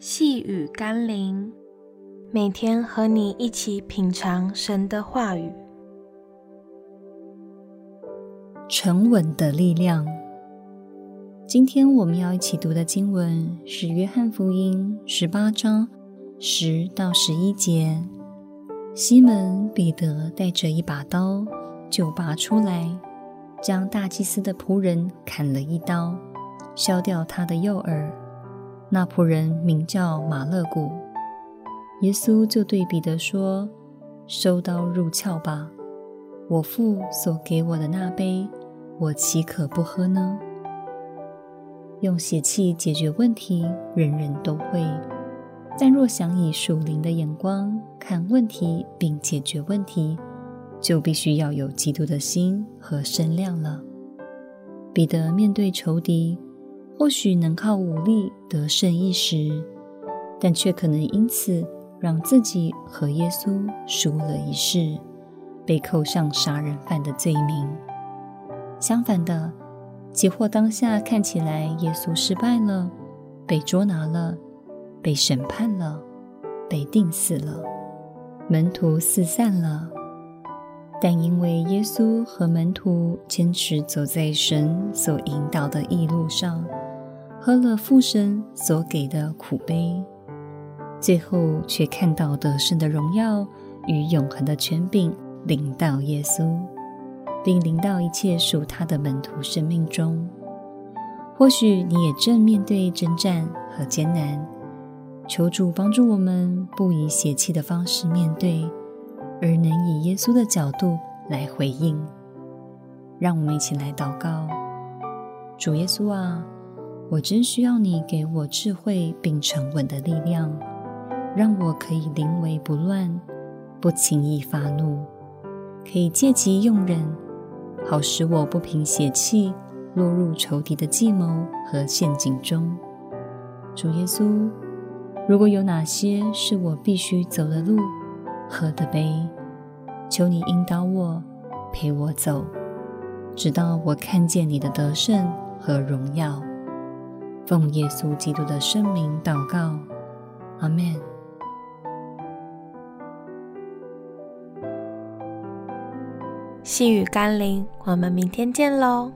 细雨甘霖，每天和你一起品尝神的话语。沉稳的力量。今天我们要一起读的经文是《约翰福音》十八章十到十一节。西门彼得带着一把刀，就拔出来，将大祭司的仆人砍了一刀，削掉他的右耳。那仆人名叫马勒古，耶稣就对彼得说：“收刀入鞘吧。我父所给我的那杯，我岂可不喝呢？”用血气解决问题，人人都会；但若想以属灵的眼光看问题并解决问题，就必须要有基督的心和身量了。彼得面对仇敌。或许能靠武力得胜一时，但却可能因此让自己和耶稣输了一世，被扣上杀人犯的罪名。相反的，即或当下看起来耶稣失败了，被捉拿了，被审判了，被钉死了，门徒四散了，但因为耶稣和门徒坚持走在神所引导的义路上。喝了父神所给的苦杯，最后却看到得胜的荣耀与永恒的权柄临到耶稣，并临到一切属他的门徒生命中。或许你也正面对征战和艰难，求主帮助我们不以邪气的方式面对，而能以耶稣的角度来回应。让我们一起来祷告：主耶稣啊！我真需要你给我智慧并沉稳的力量，让我可以临危不乱，不轻易发怒，可以借机用忍，好使我不凭血气落入仇敌的计谋和陷阱中。主耶稣，如果有哪些是我必须走的路、喝的杯，求你引导我，陪我走，直到我看见你的得胜和荣耀。奉耶稣基督的圣名祷告，阿门。细雨甘霖，我们明天见喽。